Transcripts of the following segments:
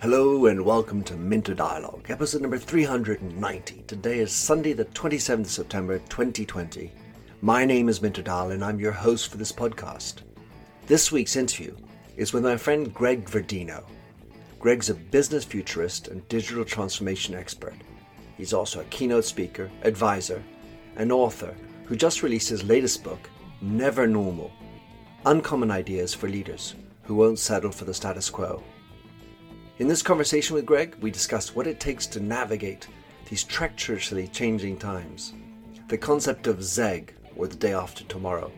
Hello and welcome to Minter Dialogue, episode number 390. Today is Sunday, the 27th September 2020. My name is Minter Dial and I'm your host for this podcast. This week's interview is with my friend Greg Verdino. Greg's a business futurist and digital transformation expert. He's also a keynote speaker, advisor, and author who just released his latest book, Never Normal Uncommon Ideas for Leaders Who Won't Settle for the Status Quo. In this conversation with Greg, we discuss what it takes to navigate these treacherously changing times, the concept of ZEG, or the day after tomorrow,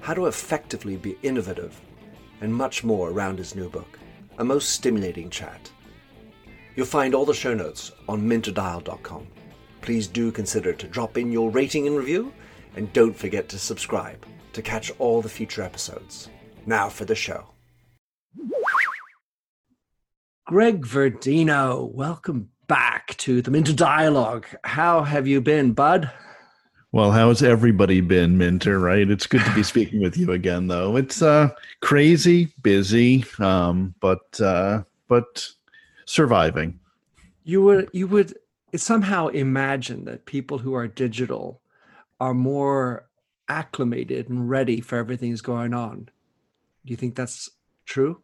how to effectively be innovative, and much more around his new book. A most stimulating chat. You'll find all the show notes on minterdial.com. Please do consider to drop in your rating and review, and don't forget to subscribe to catch all the future episodes. Now for the show. Greg Verdino, welcome back to the Minter Dialogue. How have you been, bud? Well, how's everybody been, Minter? Right? It's good to be speaking with you again, though. It's uh, crazy, busy, um, but uh, but surviving. You would you would somehow imagine that people who are digital are more acclimated and ready for everything that's going on. Do you think that's true?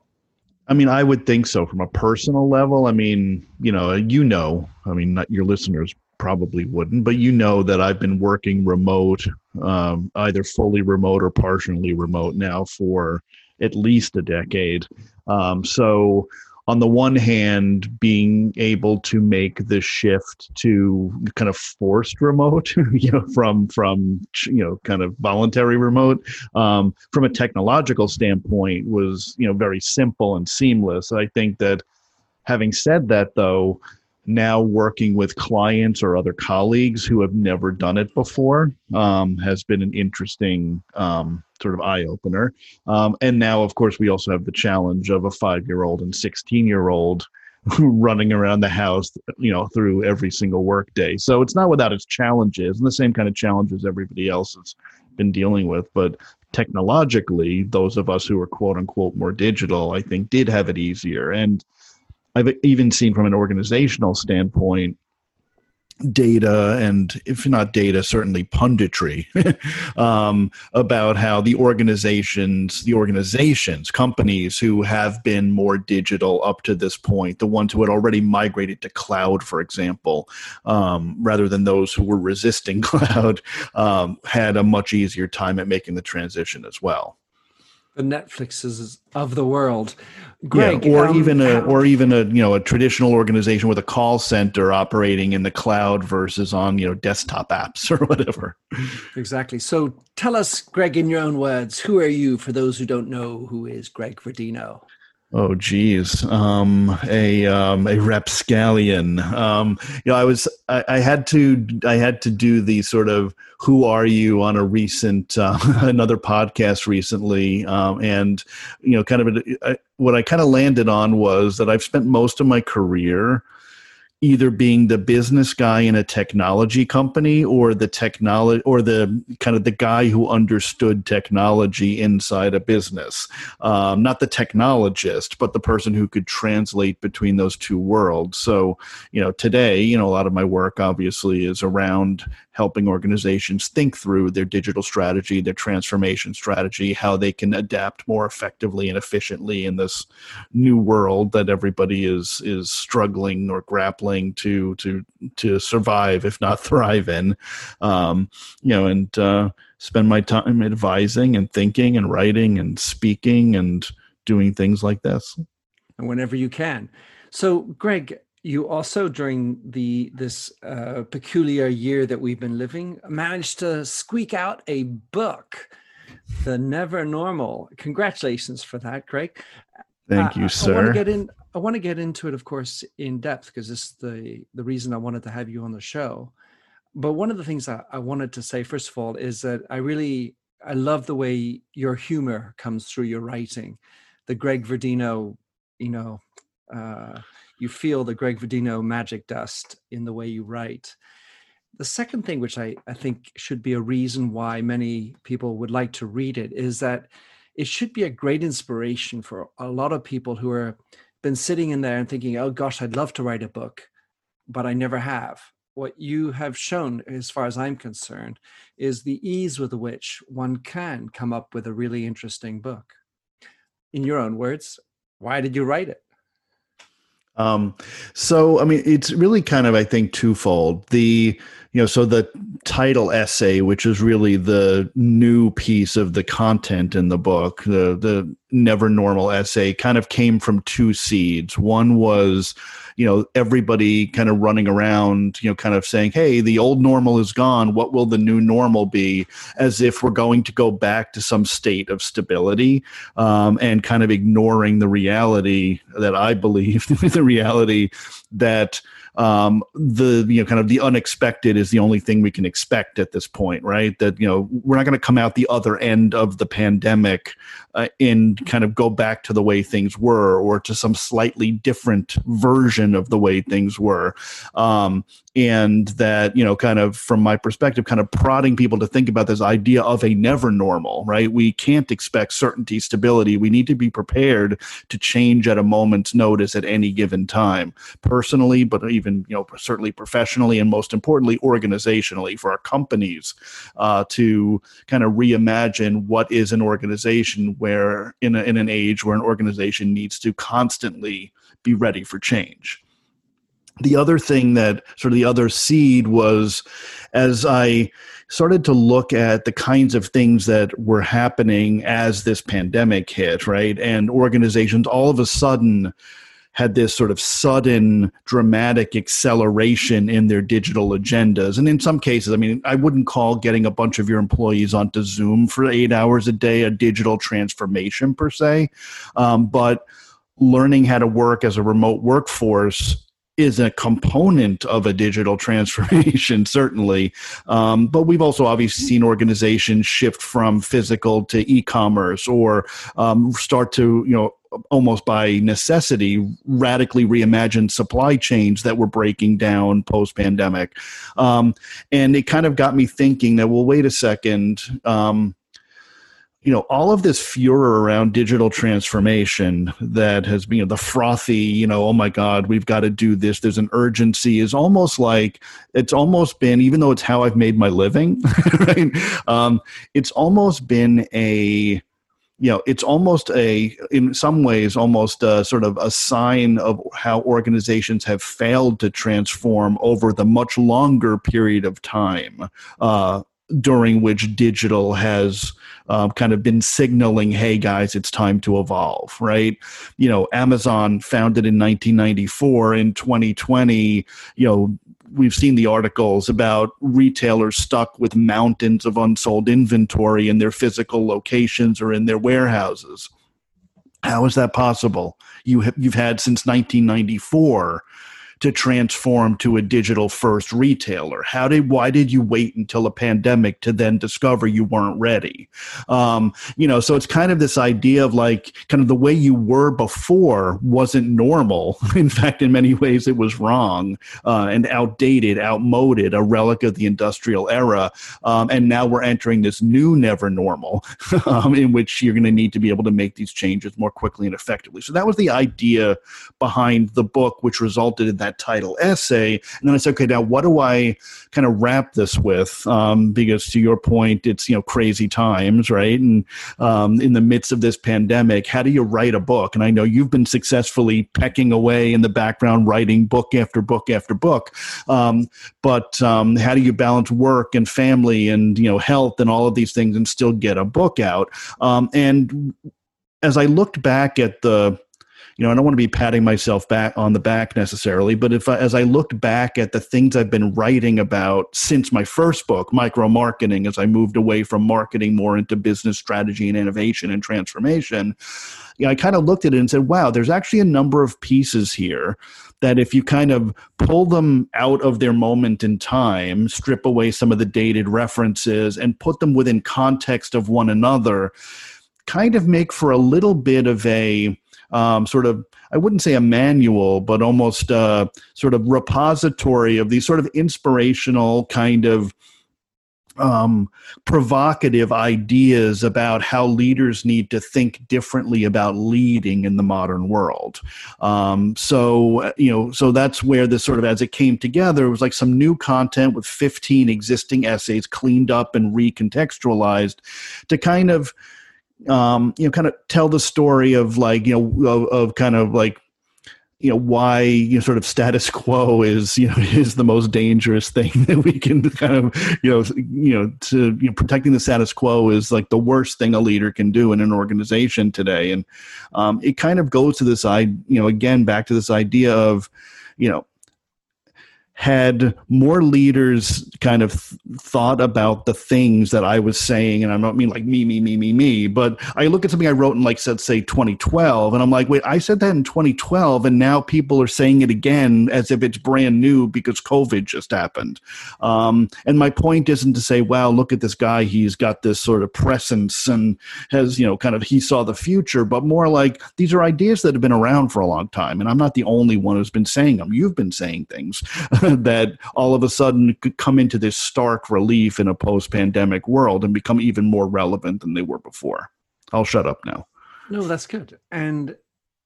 I mean, I would think so from a personal level. I mean, you know, you know, I mean, not your listeners probably wouldn't, but you know that I've been working remote, um, either fully remote or partially remote now for at least a decade. Um, so on the one hand, being able to make the shift to kind of forced remote, you know, from from you know kind of voluntary remote, um, from a technological standpoint, was you know very simple and seamless. I think that, having said that, though, now working with clients or other colleagues who have never done it before um, has been an interesting um, sort of eye opener. Um, and now, of course, we also have the challenge of a five year old and 16 year old running around the house, you know, through every single workday. So it's not without its challenges and the same kind of challenges everybody else has been dealing with. But technologically, those of us who are quote unquote more digital, I think, did have it easier. And I've even seen from an organizational standpoint data and if not data certainly punditry um, about how the organizations the organizations companies who have been more digital up to this point the ones who had already migrated to cloud for example um, rather than those who were resisting cloud um, had a much easier time at making the transition as well the netflixes of the world Greg, yeah, or um, even a or even a you know a traditional organization with a call center operating in the cloud versus on you know desktop apps or whatever. Exactly. So tell us, Greg, in your own words, who are you? For those who don't know, who is Greg Verdino? Oh geez, um, a um, a rapscallion. Um, you know, I was I, I, had to I had to do the sort of who are you on a recent uh, another podcast recently, um, and you know, kind of a, I, what I kind of landed on was that I've spent most of my career either being the business guy in a technology company or the technology or the kind of the guy who understood technology inside a business. Um, not the technologist but the person who could translate between those two worlds. So you know today you know a lot of my work obviously is around helping organizations think through their digital strategy, their transformation strategy, how they can adapt more effectively and efficiently in this new world that everybody is is struggling or grappling to to to survive, if not thrive in. Um, you know, and uh, spend my time advising and thinking and writing and speaking and doing things like this. And whenever you can. So, Greg, you also during the this uh, peculiar year that we've been living managed to squeak out a book the never normal. Congratulations for that greg. Thank you sir i want to get in i want to get into it of course in depth because this is the the reason i wanted to have you on the show. But one of the things I, I wanted to say first of all is that i really i love the way your humor comes through your writing. The greg verdino you know uh, you feel the Greg Verdino magic dust in the way you write. The second thing, which I, I think should be a reason why many people would like to read it, is that it should be a great inspiration for a lot of people who are been sitting in there and thinking, oh gosh, I'd love to write a book, but I never have. What you have shown, as far as I'm concerned, is the ease with which one can come up with a really interesting book. In your own words, why did you write it? Um, so, I mean, it's really kind of, I think, twofold. The you know, so the title essay, which is really the new piece of the content in the book, the the never normal essay, kind of came from two seeds. One was you know everybody kind of running around you know kind of saying hey the old normal is gone what will the new normal be as if we're going to go back to some state of stability um, and kind of ignoring the reality that i believe the reality that um, the you know kind of the unexpected is the only thing we can expect at this point, right? That you know we're not going to come out the other end of the pandemic uh, and kind of go back to the way things were or to some slightly different version of the way things were. Um, and that you know kind of from my perspective kind of prodding people to think about this idea of a never normal right? We can't expect certainty stability. We need to be prepared to change at a moment's notice at any given time personally but even you know certainly professionally and most importantly organizationally for our companies uh, to kind of reimagine what is an organization where in, a, in an age where an organization needs to constantly be ready for change the other thing that sort of the other seed was as I started to look at the kinds of things that were happening as this pandemic hit, right? And organizations all of a sudden had this sort of sudden dramatic acceleration in their digital agendas. And in some cases, I mean, I wouldn't call getting a bunch of your employees onto Zoom for eight hours a day a digital transformation per se. Um, but learning how to work as a remote workforce is a component of a digital transformation, certainly. Um, but we've also obviously seen organizations shift from physical to e-commerce or um, start to, you know, almost by necessity radically reimagine supply chains that were breaking down post pandemic um, and it kind of got me thinking that well wait a second um, you know all of this furor around digital transformation that has been you know, the frothy you know oh my god we've got to do this there's an urgency is almost like it's almost been even though it's how i've made my living right um, it's almost been a you know it's almost a in some ways almost a, sort of a sign of how organizations have failed to transform over the much longer period of time uh, during which digital has um, kind of been signaling, hey guys, it's time to evolve, right? You know, Amazon founded in 1994. In 2020, you know, we've seen the articles about retailers stuck with mountains of unsold inventory in their physical locations or in their warehouses. How is that possible? You have, you've had since 1994 to transform to a digital first retailer? How did why did you wait until a pandemic to then discover you weren't ready? Um, you know, so it's kind of this idea of like kind of the way you were before wasn't normal. in fact, in many ways, it was wrong uh, and outdated, outmoded, a relic of the industrial era. Um, and now we're entering this new never normal um, in which you're going to need to be able to make these changes more quickly and effectively. So that was the idea behind the book, which resulted in that that title essay. And then I said, okay, now what do I kind of wrap this with? Um, because to your point, it's you know crazy times, right? And um, in the midst of this pandemic, how do you write a book? And I know you've been successfully pecking away in the background, writing book after book after book. Um, but um, how do you balance work and family and you know health and all of these things and still get a book out? Um, and as I looked back at the you know, I don't want to be patting myself back on the back necessarily, but if I, as I looked back at the things I've been writing about since my first book, micro marketing, as I moved away from marketing more into business strategy and innovation and transformation, you know, I kind of looked at it and said, wow, there's actually a number of pieces here that if you kind of pull them out of their moment in time, strip away some of the dated references and put them within context of one another, kind of make for a little bit of a um, sort of I wouldn't say a manual, but almost a sort of repository of these sort of inspirational kind of um, provocative ideas about how leaders need to think differently about leading in the modern world. Um, so, you know, so that's where this sort of, as it came together, it was like some new content with 15 existing essays cleaned up and recontextualized to kind of, um, you know, kind of tell the story of like, you know, of, of kind of like you know why you know sort of status quo is you know is the most dangerous thing that we can kind of you know you know to you know, protecting the status quo is like the worst thing a leader can do in an organization today and um, it kind of goes to this i you know again back to this idea of you know had more leaders kind of thought about the things that I was saying, and I don't mean like me, me, me, me, me, but I look at something I wrote in like said say 2012, and I'm like, wait, I said that in 2012, and now people are saying it again as if it's brand new because COVID just happened. Um, and my point isn't to say, wow, look at this guy, he's got this sort of presence and has you know kind of he saw the future, but more like these are ideas that have been around for a long time, and I'm not the only one who's been saying them. You've been saying things. that all of a sudden could come into this stark relief in a post pandemic world and become even more relevant than they were before. I'll shut up now. No, that's good. And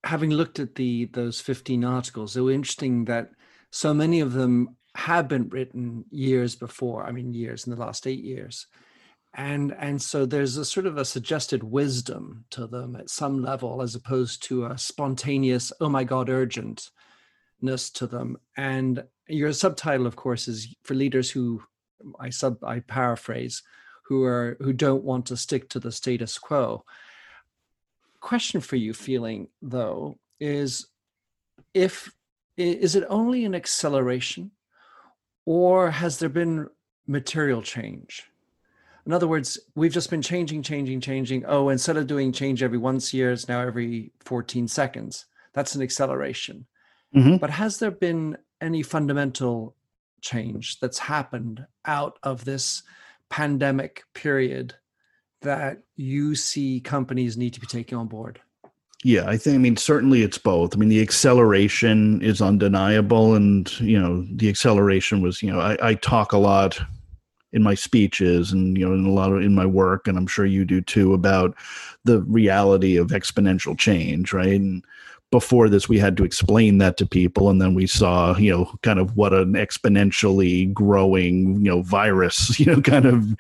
having looked at the those 15 articles, it was interesting that so many of them have been written years before. I mean, years in the last eight years. And and so there's a sort of a suggested wisdom to them at some level, as opposed to a spontaneous, oh my God, urgentness to them. And your subtitle of course is for leaders who i sub i paraphrase who are who don't want to stick to the status quo. Question for you feeling though is if is it only an acceleration or has there been material change? In other words we've just been changing changing changing. Oh instead of doing change every once year it's now every 14 seconds. That's an acceleration. Mm-hmm. but has there been any fundamental change that's happened out of this pandemic period that you see companies need to be taking on board? Yeah, I think, I mean, certainly it's both. I mean, the acceleration is undeniable. And, you know, the acceleration was, you know, I, I talk a lot in my speeches and, you know, in a lot of in my work, and I'm sure you do too, about the reality of exponential change, right? And, before this we had to explain that to people and then we saw you know kind of what an exponentially growing you know virus you know kind of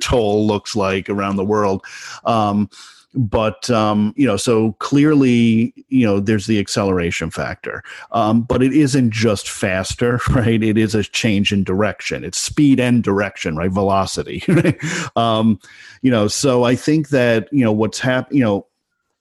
toll looks like around the world. Um, but um, you know so clearly you know there's the acceleration factor. Um, but it isn't just faster right? It is a change in direction. It's speed and direction right? Velocity right? um, you know so i think that you know what's happening you know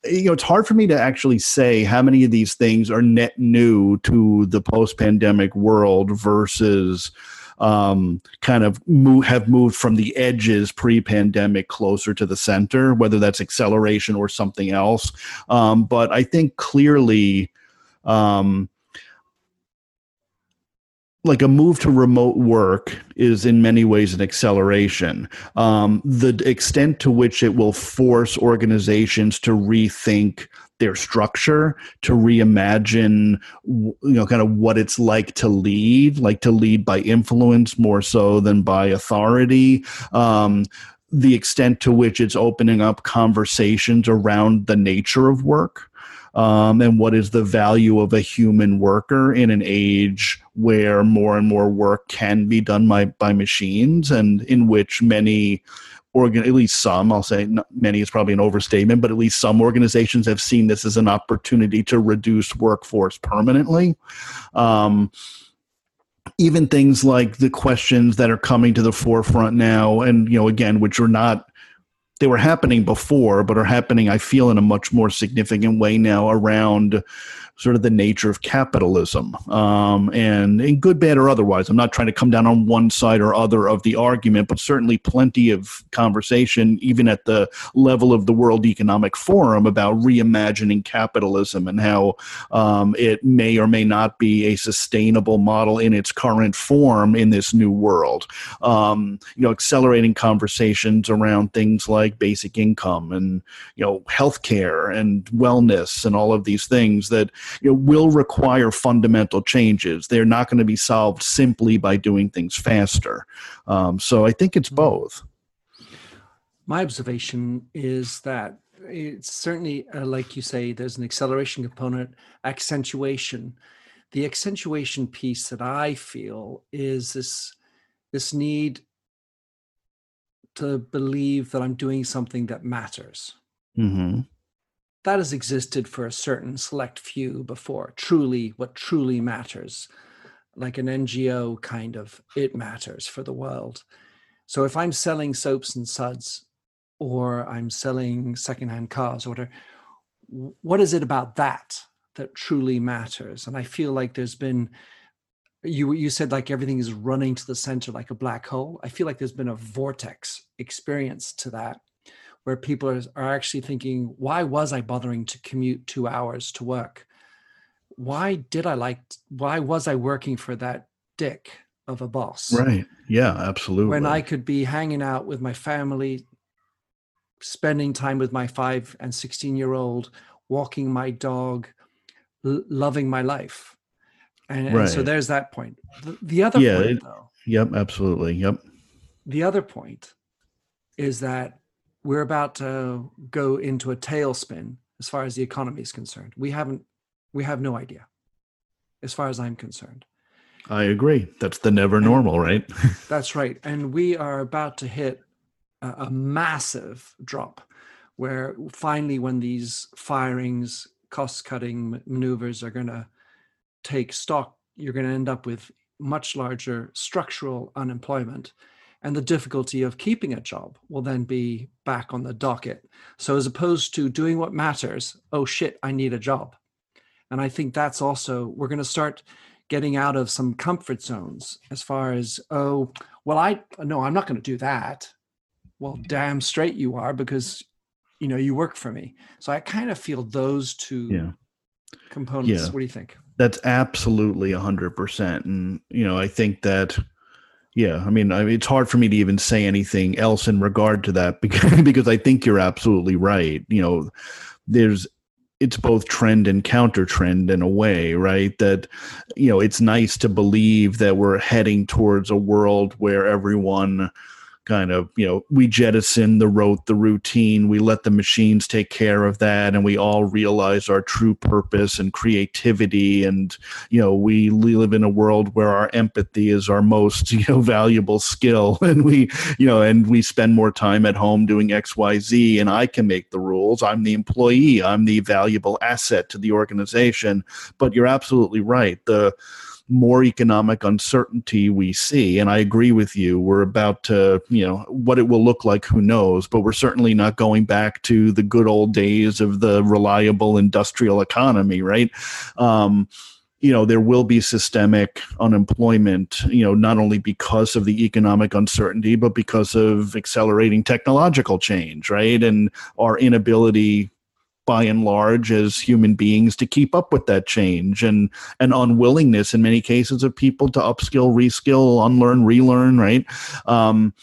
you know it's hard for me to actually say how many of these things are net new to the post-pandemic world versus um, kind of move, have moved from the edges pre-pandemic closer to the center whether that's acceleration or something else. Um, but i think clearly um, like a move to remote work is in many ways an acceleration. Um, the extent to which it will force organizations to rethink their structure, to reimagine, you know, kind of what it's like to lead, like to lead by influence more so than by authority. Um, the extent to which it's opening up conversations around the nature of work um, and what is the value of a human worker in an age where more and more work can be done by, by machines and in which many organ at least some i'll say many is probably an overstatement but at least some organizations have seen this as an opportunity to reduce workforce permanently. Um, even things like the questions that are coming to the forefront now and you know again which are not they were happening before, but are happening, I feel, in a much more significant way now around sort of the nature of capitalism, um, and in good, bad, or otherwise. I'm not trying to come down on one side or other of the argument, but certainly plenty of conversation, even at the level of the World Economic Forum, about reimagining capitalism and how um, it may or may not be a sustainable model in its current form in this new world. Um, you know, accelerating conversations around things like basic income and you know healthcare and wellness and all of these things that you know, will require fundamental changes. They're not going to be solved simply by doing things faster. Um, so I think it's mm-hmm. both. My observation is that it's certainly, uh, like you say, there's an acceleration component, accentuation. The accentuation piece that I feel is this this need to believe that I'm doing something that matters. Mm-hmm that has existed for a certain select few before truly what truly matters like an ngo kind of it matters for the world. So if i'm selling soaps and suds or i'm selling secondhand cars or whatever what is it about that that truly matters? And i feel like there's been you you said like everything is running to the center like a black hole. I feel like there's been a vortex experience to that where people are, are actually thinking, why was I bothering to commute two hours to work? Why did I like, why was I working for that dick of a boss? Right. Yeah, absolutely. When I could be hanging out with my family, spending time with my five and 16 year old, walking my dog, l- loving my life. And, right. and, so there's that point. The, the other yeah, point, it, though. Yep, absolutely. Yep. The other point is that we're about to go into a tailspin as far as the economy is concerned. We haven't, we have no idea, as far as I'm concerned. I agree. That's the never and normal, right? that's right. And we are about to hit a, a massive drop where finally, when these firings, cost cutting maneuvers are going to take stock, you're going to end up with much larger structural unemployment and the difficulty of keeping a job will then be back on the docket. So, as opposed to doing what matters, oh shit, I need a job. And I think that's also, we're going to start getting out of some comfort zones as far as, oh, well, I, no, I'm not going to do that. Well, mm-hmm. damn straight you are because, you know, you work for me. So I kind of feel those two yeah. components. Yeah. What do you think? That's absolutely a hundred percent. And, you know, I think that, yeah, I mean, I mean, it's hard for me to even say anything else in regard to that because because I think you're absolutely right. You know, there's it's both trend and counter trend in a way, right? That you know, it's nice to believe that we're heading towards a world where everyone kind of you know we jettison the rote the routine we let the machines take care of that and we all realize our true purpose and creativity and you know we live in a world where our empathy is our most you know valuable skill and we you know and we spend more time at home doing xyz and i can make the rules. I'm the employee. I'm the valuable asset to the organization. But you're absolutely right. The more economic uncertainty we see. And I agree with you. We're about to, you know, what it will look like, who knows? But we're certainly not going back to the good old days of the reliable industrial economy, right? Um, you know there will be systemic unemployment you know not only because of the economic uncertainty but because of accelerating technological change right and our inability by and large as human beings to keep up with that change and an unwillingness in many cases of people to upskill reskill unlearn relearn right? Um,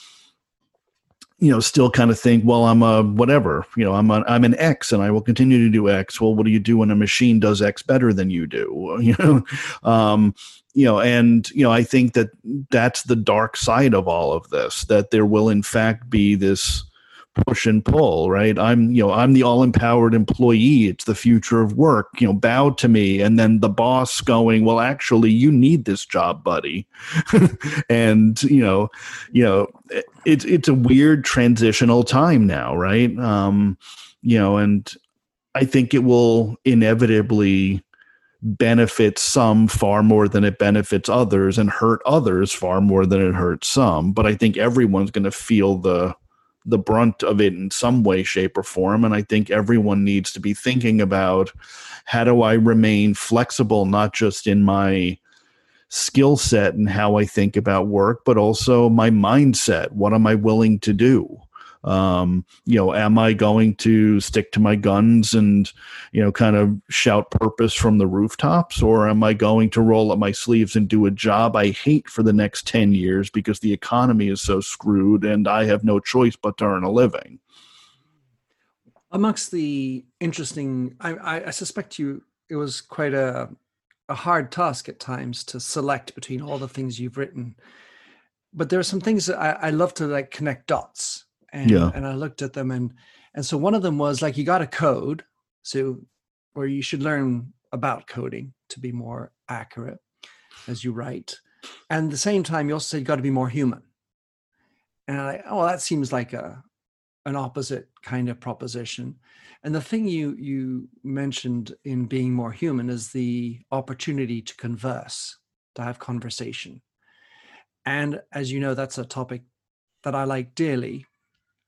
you know still kind of think well i'm a whatever you know i'm a, i'm an x and i will continue to do x. Well what do you do when a machine does x better than you do? You know um, you know and you know i think that that's the dark side of all of this that there will in fact be this push and pull right? I'm you know i'm the all empowered employee. It's the future of work you know bow to me. And then the boss going well actually you need this job buddy. And you know you know it's it's a weird transitional time now right? Um you know and i think it will inevitably benefit some far more than it benefits others and hurt others far more than it hurts some. But i think everyone's going to feel the the brunt of it in some way, shape, or form. And I think everyone needs to be thinking about how do I remain flexible, not just in my skill set and how I think about work, but also my mindset. What am I willing to do? Um, you know, am I going to stick to my guns and, you know, kind of shout purpose from the rooftops, or am I going to roll up my sleeves and do a job I hate for the next 10 years because the economy is so screwed and I have no choice but to earn a living? Amongst the interesting, I, I suspect you, it was quite a, a hard task at times to select between all the things you've written. But there are some things that I, I, love to like connect dots and yeah. and I looked at them and and so one of them was like you got a code so where you should learn about coding to be more accurate as you write. And at the same time you also said you got to be more human. And I like, oh well, that seems like a an opposite kind of proposition. And the thing you you mentioned in being more human is the opportunity to converse to have conversation. And as you know that's a topic that I like dearly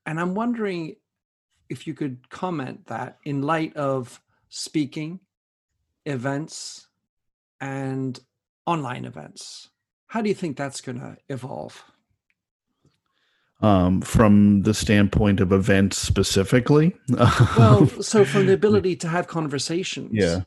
and I'm wondering if you could comment that in light of speaking, events, and online events, how do you think that's going to evolve? Um, from the standpoint of events specifically? well, so from the ability to have conversations. Yeah.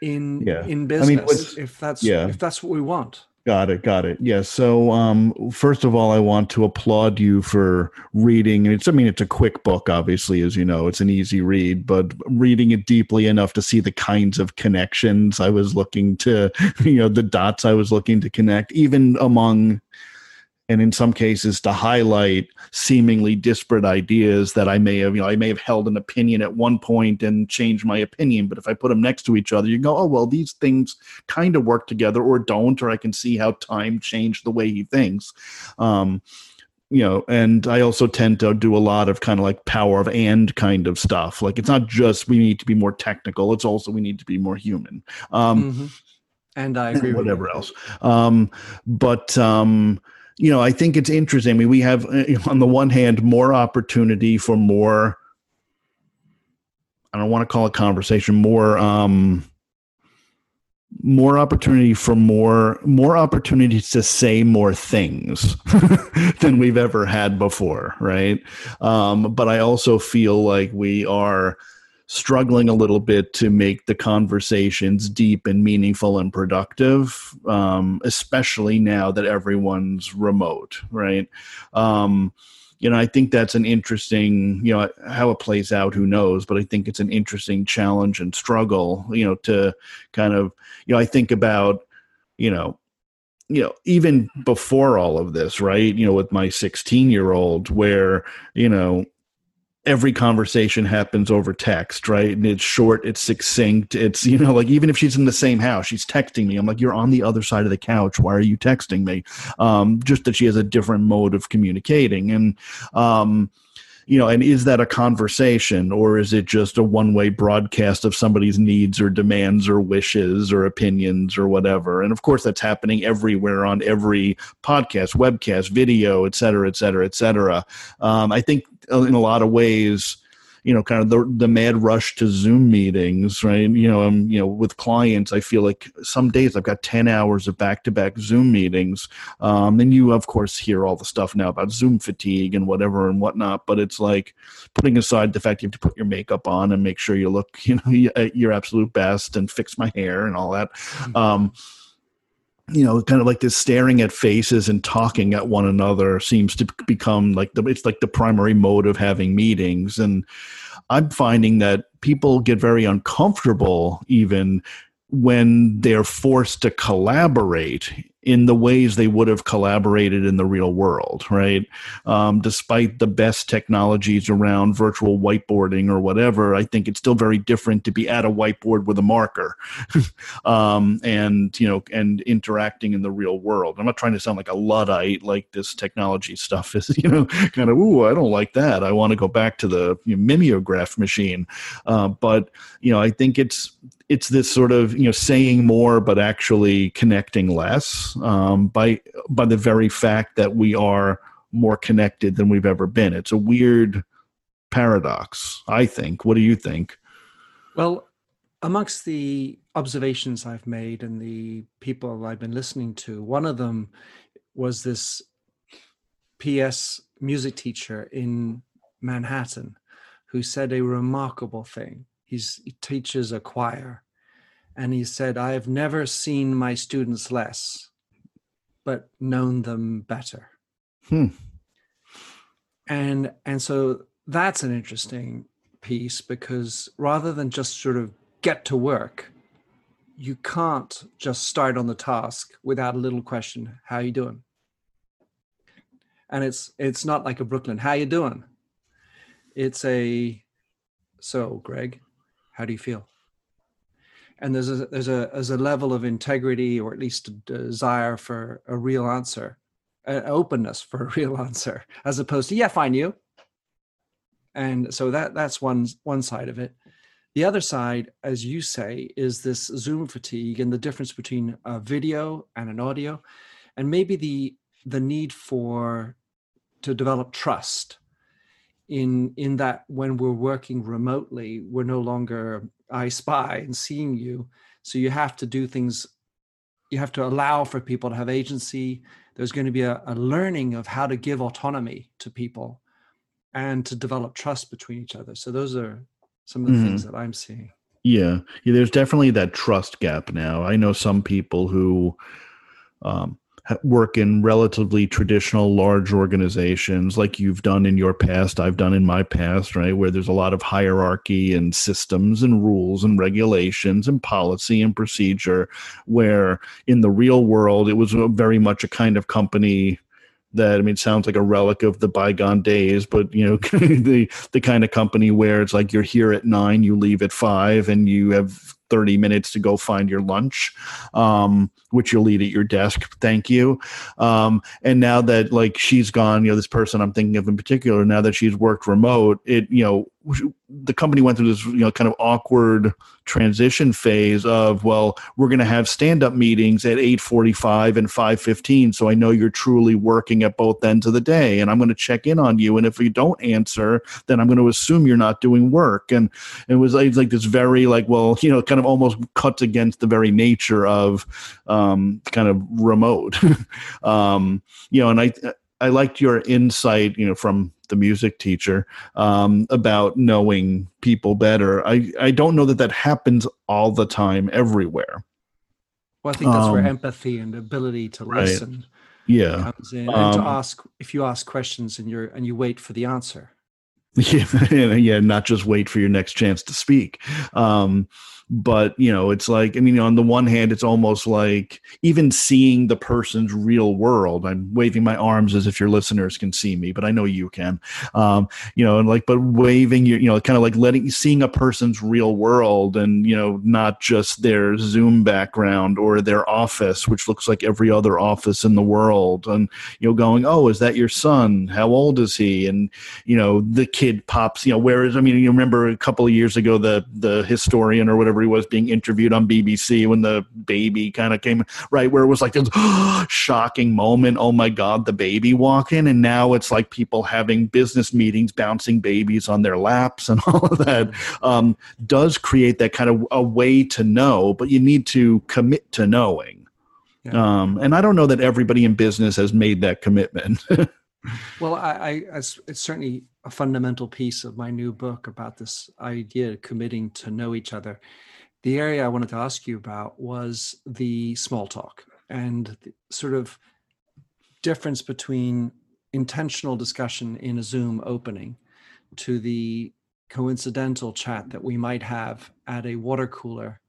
In yeah. in business, I mean, if that's yeah. if that's what we want. Got it. Got it. Yes. Yeah, so, um, first of all, I want to applaud you for reading. It's, I mean, it's a quick book, obviously, as you know, it's an easy read, but reading it deeply enough to see the kinds of connections I was looking to, you know, the dots I was looking to connect, even among and in some cases to highlight seemingly disparate ideas that I may have, you know, I may have held an opinion at one point and changed my opinion, but if I put them next to each other, you go, oh well, these things kind of work together or don't, or I can see how time changed the way he thinks. Um, you know, and I also tend to do a lot of kind of like power of and kind of stuff. Like it's not just we need to be more technical; it's also we need to be more human. Um, mm-hmm. And I agree. whatever else, um, but um, you know, I think it's interesting. I mean, we have, uh, on the one hand, more opportunity for more, I don't want to call it conversation, more, um, more opportunity for more more opportunities to say more things than we've ever had before right um, but i also feel like we are struggling a little bit to make the conversations deep and meaningful and productive, um, especially now that everyone's remote, right? Um, you know, I think that's an interesting, you know, how it plays out, who knows? But I think it's an interesting challenge and struggle, you know, to kind of, you know, I think about, you know, you know even before all of this right you know with my 16 year old where you know every conversation happens over text, right? And it's short, it's succinct. It's, you know, like even if she's in the same house, she's texting me. I'm like, you're on the other side of the couch. Why are you texting me? Um, just that she has a different mode of communicating. And, um, you know, and is that a conversation or is it just a one way broadcast of somebody's needs or demands or wishes or opinions or whatever? And of course, that's happening everywhere on every podcast, webcast, video, et cetera, et cetera, et cetera. Um, I think in a lot of ways you know kind of the the mad rush to zoom meetings right? You know i'm you know with clients i feel like some days i've got 10 hours of back-to-back zoom meetings. Um, and you of course hear all the stuff now about zoom fatigue and whatever and whatnot but it's like putting aside the fact you have to put your makeup on and make sure you look you know uh, your absolute best and fix my hair and all that. Mm-hmm. um, you know kind of like this staring at faces and talking at one another seems to become like the it's like the primary mode of having meetings. And i'm finding that people get very uncomfortable even when they're forced to collaborate in the ways they would have collaborated in the real world, right? Um, despite the best technologies around virtual whiteboarding or whatever, I think it's still very different to be at a whiteboard with a marker um, and, you know, and interacting in the real world. I'm not trying to sound like a Luddite, like this technology stuff is, you know, kind of, ooh, I don't like that. I want to go back to the you know, mimeograph machine. Uh, but, you know, I think it's, it's this sort of you know saying more but actually connecting less um, by by the very fact that we are more connected than we've ever been. It's a weird paradox, I think. What do you think? Well, amongst the observations I've made and the people I've been listening to, one of them was this PS music teacher in Manhattan who said a remarkable thing. He's, he teaches a choir, and he said, I have never seen my students less, but known them better. Hmm. And and so that's an interesting piece because rather than just sort of get to work, you can't just start on the task without a little question, how you doing? And it's it's not like a Brooklyn, how you doing? It's a so Greg, how do you feel? And there's a there's a there's a level of integrity or at least a desire for a real answer, an openness for a real answer, as opposed to yeah, fine you. And so that that's one one side of it. The other side, as you say, is this Zoom fatigue and the difference between a video and an audio, and maybe the the need for to develop trust in in that when we're working remotely, we're no longer I spy and seeing you. So you have to do things. You have to allow for people to have agency. There's going to be a, a learning of how to give autonomy to people and to develop trust between each other. So those are some of the mm-hmm. things that I'm seeing. Yeah. yeah, there's definitely that trust gap now. I know some people who um, work in relatively traditional large organizations like you've done in your past i've done in my past right? Where there's a lot of hierarchy and systems and rules and regulations and policy and procedure where in the real world it was very much a kind of company that I mean sounds like a relic of the bygone days, but you know the the kind of company where it's like you're here at nine, you leave at five, and you have 30 minutes to go find your lunch, um, which you'll eat at your desk. Thank you. Um, and now that like she's gone, you know, this person I'm thinking of in particular, now that she's worked remote, it, you know, the company went through this you know kind of awkward transition phase of well we're going to have stand up meetings at 8:45 and 5:15 so I know you're truly working at both ends of the day and I'm going to check in on you and if you don't answer then I'm going to assume you're not doing work and it was like, like this very like well you know kind almost cuts against the very nature of um, kind of remote um, you know and I I liked your insight, you know, from the music teacher um, about knowing people better. I, I don't know that that happens all the time everywhere. Well, I think that's um, where empathy and ability to right. listen yeah. comes in, and um, to ask if you ask questions and you're and you wait for the answer. Yeah, yeah, not just wait for your next chance to speak. Um, but you know it's like i mean on the one hand it's almost like even seeing the person's real world i'm waving my arms as if your listeners can see me but i know you can um, you know and like but waving your you know kind of like letting seeing a person's real world and you know not just their zoom background or their office which looks like every other office in the world. And you know going oh is that your son? How old is he? And you know the kid pops you know whereas i mean you remember a couple of years ago the the historian or whatever whenever he was being interviewed on BBC when the baby kind of came right where it was like this shocking moment. Oh my God, the baby walking, and now it's like people having business meetings, bouncing babies on their laps, and all of that um, does create that kind of a way to know, but you need to commit to knowing. Yeah. Um, and I don't know that everybody in business has made that commitment. well, I, I, it's certainly a fundamental piece of my new book about this idea of committing to know each other. The area I wanted to ask you about was the small talk and sort of difference between intentional discussion in a Zoom opening to the coincidental chat that we might have at a water cooler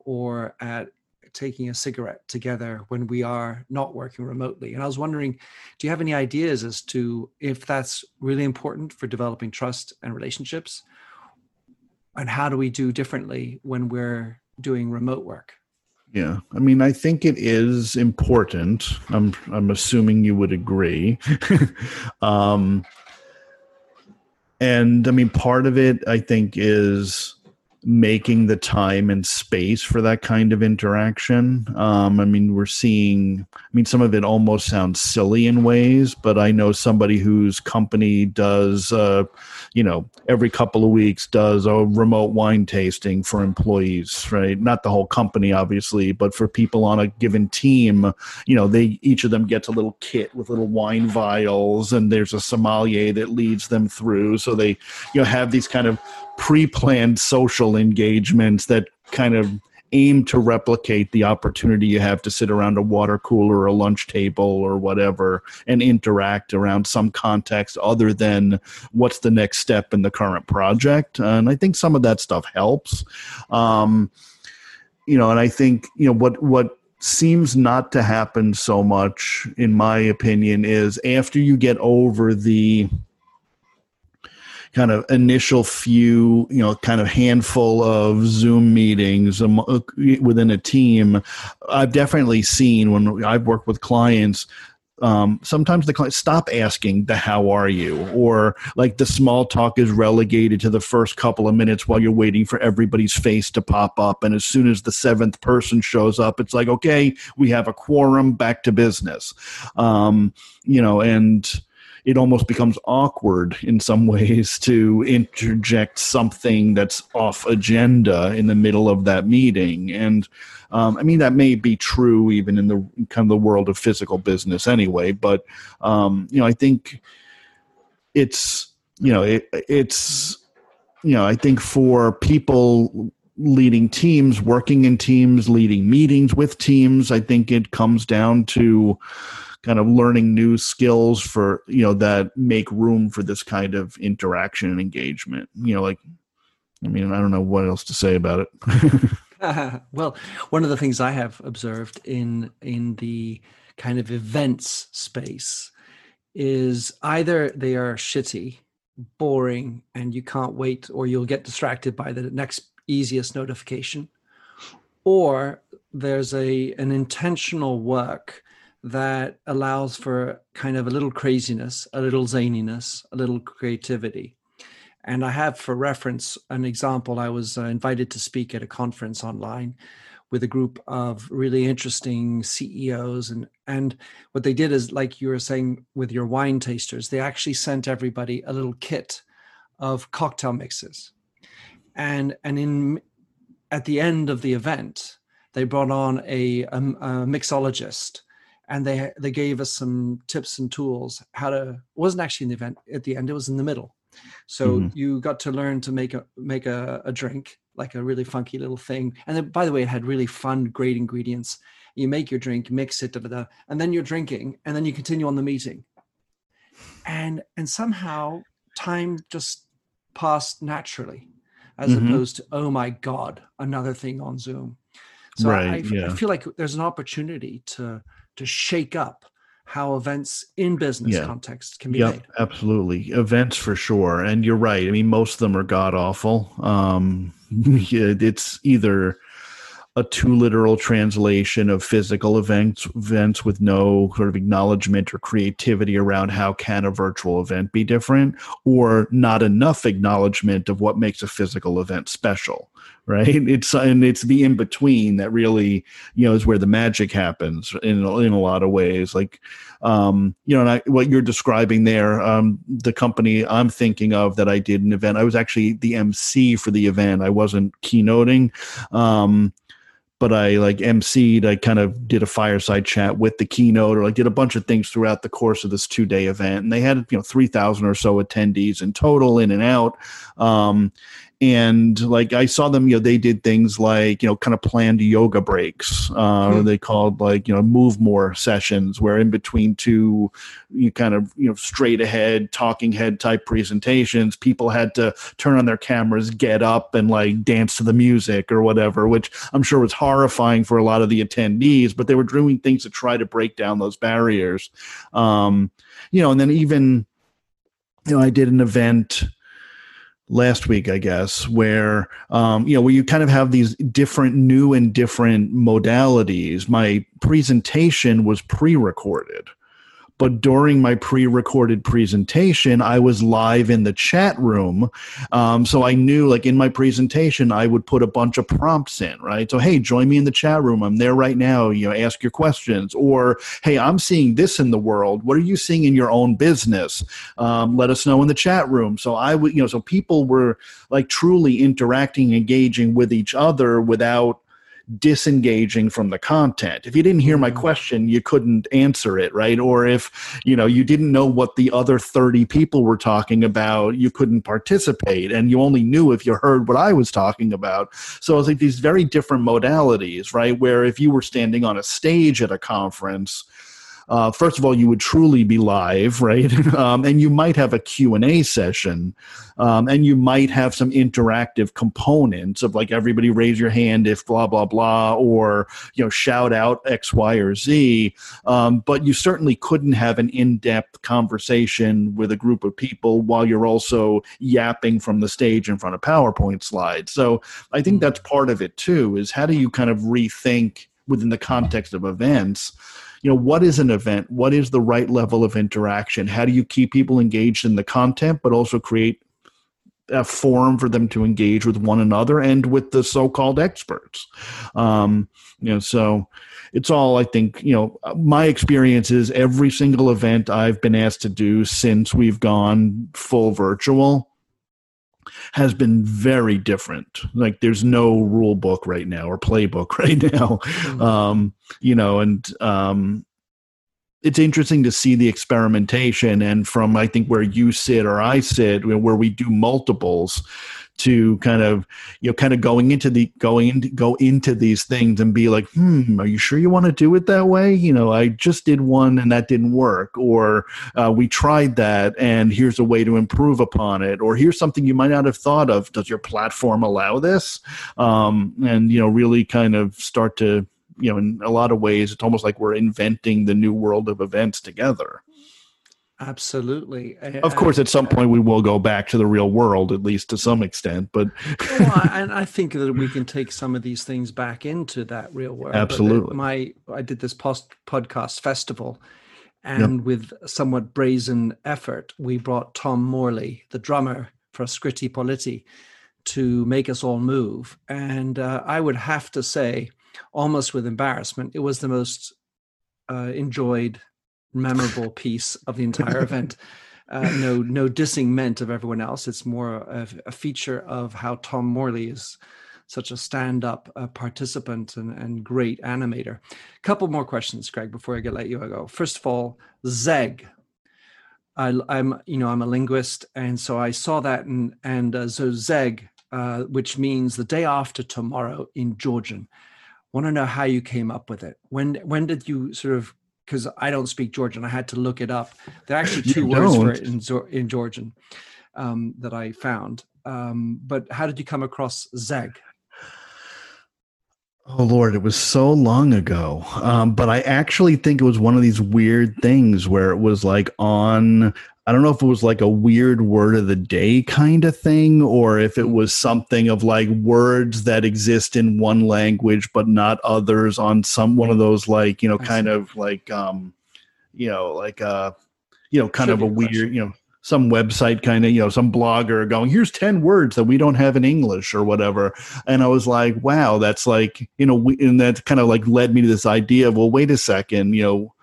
or at taking a cigarette together when we are not working remotely. And I was wondering, do you have any ideas as to if that's really important for developing trust and relationships? and how do we do differently when we're doing remote work yeah i mean i think it is important i'm i'm assuming you would agree um and i mean part of it i think is making the time and space for that kind of interaction. Um, I mean, we're seeing, I mean, some of it almost sounds silly in ways, but I know somebody whose company does, uh, you know, every couple of weeks does a remote wine tasting for employees, right? Not the whole company, obviously, but for people on a given team, you know, they each of them gets a little kit with little wine vials, and there's a sommelier that leads them through. So they, you know, have these kind of pre-planned social engagements that kind of aim to replicate the opportunity you have to sit around a water cooler or a lunch table or whatever and interact around some context other than what's the next step in the current project. And i think some of that stuff helps. Um, you know and i think you know what what seems not to happen so much in my opinion is after you get over the kind of initial few, you know, kind of handful of Zoom meetings uh, within a team, I've definitely seen when I've worked with clients um, sometimes the client stop asking the how are you or like the small talk is relegated to the first couple of minutes while you're waiting for everybody's face to pop up. And as soon as the seventh person shows up it's like okay we have a quorum back to business. Um, you know and it almost becomes awkward in some ways to interject something that's off agenda in the middle of that meeting. And um, I mean, that may be true even in the kind of the world of physical business anyway. But, um, you know, I think it's, you know, it, it's, you know, I think for people leading teams, working in teams, leading meetings with teams, I think it comes down to, kind of learning new skills for you know that make room for this kind of interaction and engagement you know like i mean i don't know what else to say about it. Well one of the things i have observed in in the kind of events space is either they are shitty boring and you can't wait or you'll get distracted by the next easiest notification or there's a an intentional work that allows for kind of a little craziness, a little zaniness, a little creativity. And I have for reference an example. I was uh, invited to speak at a conference online with a group of really interesting CEOs and and what they did is like you were saying with your wine tasters, they actually sent everybody a little kit of cocktail mixes. And and in at the end of the event, they brought on a, a, a mixologist and they they gave us some tips and tools how to wasn't actually in the event at the end it was in the middle so mm-hmm. you got to learn to make a make a, a drink like a really funky little thing and then by the way it had really fun great ingredients you make your drink mix it da, da, da, and then you're drinking and then you continue on the meeting and and somehow time just passed naturally as mm-hmm. opposed to oh my god another thing on zoom so right, I, yeah. I feel like there's an opportunity to to shake up how events in business yeah. context can be yep, made. Absolutely. Events for sure. And you're right. I mean, most of them are god awful. Um, it's either a too literal translation of physical events events with no sort of acknowledgement or creativity around how can a virtual event be different or not enough acknowledgement of what makes a physical event special right? It's and it's the in between that really you know is where the magic happens in in a lot of ways. Like um you know and I, what you're describing there um the company i'm thinking of that i did an event i was actually the mc for the event. I wasn't keynoting um but I like emceed. I kind of did a fireside chat with the keynote, or like did a bunch of things throughout the course of this two day event. And they had you know three thousand or so attendees in total, in and out. Um, and like I saw them, you know, they did things like you know, kind of planned yoga breaks. Uh, mm-hmm. They called like you know, move more sessions, where in between two, you kind of you know, straight ahead talking head type presentations, people had to turn on their cameras, get up, and like dance to the music or whatever, which I'm sure was horrifying for a lot of the attendees. But they were doing things to try to break down those barriers. Um, you know, and then even you know, I did an event last week, I guess, where um, you know where you kind of have these different new and different modalities. My presentation was pre-recorded, but during my pre-recorded presentation i was live in the chat room. Um, so i knew like in my presentation i would put a bunch of prompts in right? So hey join me in the chat room. I'm there right now. You know ask your questions. Or hey i'm seeing this in the world. What are you seeing in your own business? Um, let us know in the chat room. So i would you know so people were like truly interacting engaging with each other without disengaging from the content. If you didn't hear my mm-hmm. question, you couldn't answer it, right? Or if, you know, you didn't know what the other 30 people were talking about, you couldn't participate and you only knew if you heard what I was talking about. So it's like these very different modalities, right? Where if you were standing on a stage at a conference, uh, first of all, you would truly be live, right? um, and you might have a Q&A session, um, and you might have some interactive components of like everybody raise your hand if blah, blah, blah, or, you know, shout out X, Y, or Z. Um, but you certainly couldn't have an in-depth conversation with a group of people while you're also yapping from the stage in front of PowerPoint slides. So I think that's part of it too, is how do you kind of rethink within the context of events you know what is an event? What is the right level of interaction? How do you keep people engaged in the content but also create a forum for them to engage with one another and with the so-called experts? Um, you know so it's all i think you know my experience is every single event i've been asked to do since we've gone full virtual has been very different. Like there's no rule book right now or playbook right now. Mm-hmm. Um, you know, and um, it's interesting to see the experimentation and from I think where you sit or I sit, where we do multiples to kind of you know kind of going into the going into go into these things and be like hmm are you sure you want to do it that way? You know i just did one and that didn't work or uh, we tried that and here's a way to improve upon it or here's something you might not have thought of. Does your platform allow this? Um, and you know really kind of start to you know in a lot of ways it's almost like we're inventing the new world of events together Absolutely. Of course, at some point we will go back to the real world, at least to some extent. But well, and I think that we can take some of these things back into that real world. Absolutely. My, I did this post podcast festival, and yep. with somewhat brazen effort, we brought Tom Morley, the drummer for Scritti Politti, to make us all move. And uh, I would have to say, almost with embarrassment, it was the most uh, enjoyed memorable piece of the entire event. Uh, no, no dissing meant of everyone else. It's more a, a feature of how Tom Morley is such a stand-up uh, participant and, and great animator. A couple more questions, Greg, before I get let you go. First of all, Zeg. I, am you know, I'm a linguist, and so I saw that, and and uh, so Zeg, uh, which means the day after tomorrow in Georgian. Want to know how you came up with it? When when did you sort of because I don't speak Georgian. I had to look it up. There are actually two words for it in, in Georgian um, that I found. Um, but how did you come across Zeg? Oh Lord, it was so long ago. Um, but I actually think it was one of these weird things where it was like on I don't know if it was like a weird word of the day kind of thing, or if it was something of like words that exist in one language but not others on some one of those like you know kind of like um you know like uh you know kind of a weird question. you know some website kind of you know some blogger going here's 10 words that we don't have in english or whatever and i was like wow that's like you know we, and that kind of like led me to this idea of well wait a second you know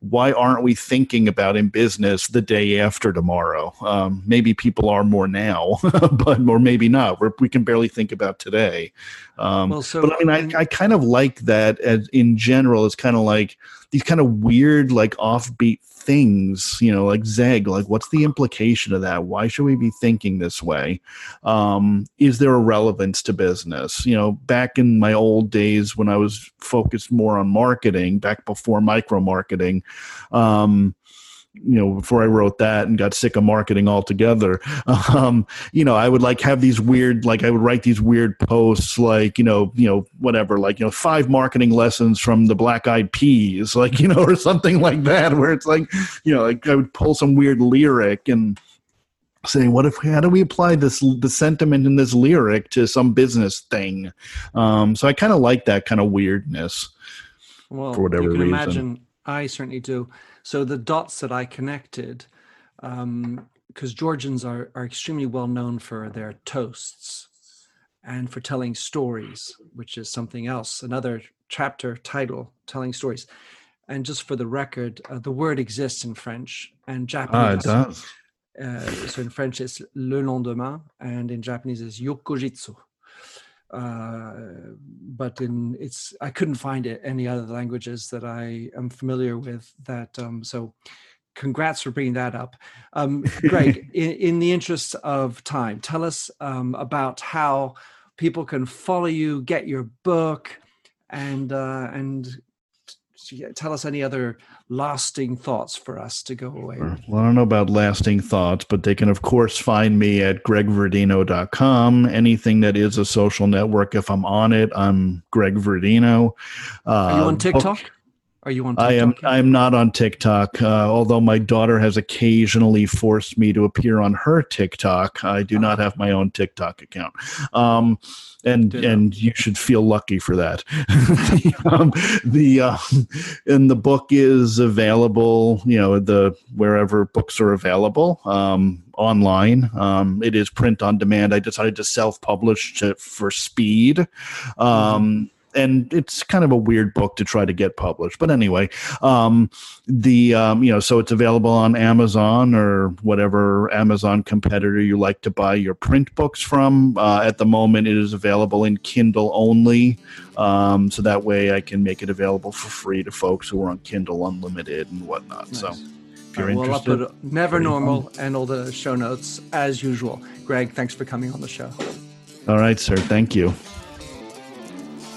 why aren't we thinking about in business the day after tomorrow? Um, maybe people are more now, but or maybe not. We're, we can barely think about today. Um, well, so, but I mean, I, I kind of like that as in general. It's kind of like these kind of weird, like offbeat things, you know, like Zeg, like what's the implication of that? Why should we be thinking this way? Um, is there a relevance to business? You know, back in my old days when I was focused more on marketing, back before micro marketing, um, you know before i wrote that and got sick of marketing altogether um you know i would like have these weird like i would write these weird posts like you know you know whatever like you know five marketing lessons from the black eyed peas like you know or something like that where it's like you know like i would pull some weird lyric and say what if how do we apply this the sentiment in this lyric to some business thing? Um so i kind of like that kind of weirdness well for whatever you can reason. imagine i certainly do So the dots that I connected, because um, Georgians are, are extremely well known for their toasts and for telling stories, which is something else, another chapter title, telling stories. And just for the record, uh, the word exists in French and Japanese. Ah, it does. Uh, so in French, it's le lendemain, and in Japanese, it's yokojitsu. Uh, but in it's I couldn't find it any other languages that I am familiar with. That um, so, congrats for bringing that up, um, Greg. in, in, the interest of time, tell us um, about how people can follow you, get your book, and uh, and tell us any other lasting thoughts for us to go away well i don't know about lasting thoughts but they can of course find me at gregverdino.com anything that is a social network if i'm on it i'm greg verdino. Uh, are you on tiktok? book, are you on TikTok? I am I am not on TikTok. Uh, although my daughter has occasionally forced me to appear on her TikTok, I do not have my own TikTok account. Um, and and you should feel lucky for that. um, the um, and the book is available, you know, the wherever books are available um, online. Um, it is print on demand. I decided to self publish for speed. Um, mm-hmm and it's kind of a weird book to try to get published. But anyway, um, the um, you know, so it's available on Amazon or whatever Amazon competitor you like to buy your print books from. Uh, at the moment, it is available in Kindle only, um, so that way I can make it available for free to folks who are on Kindle Unlimited and whatnot. Nice. So. If you're we'll interested, upload Never Normal fun. and all the show notes as usual. Greg, thanks for coming on the show. All right, sir. Thank you.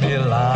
milagre.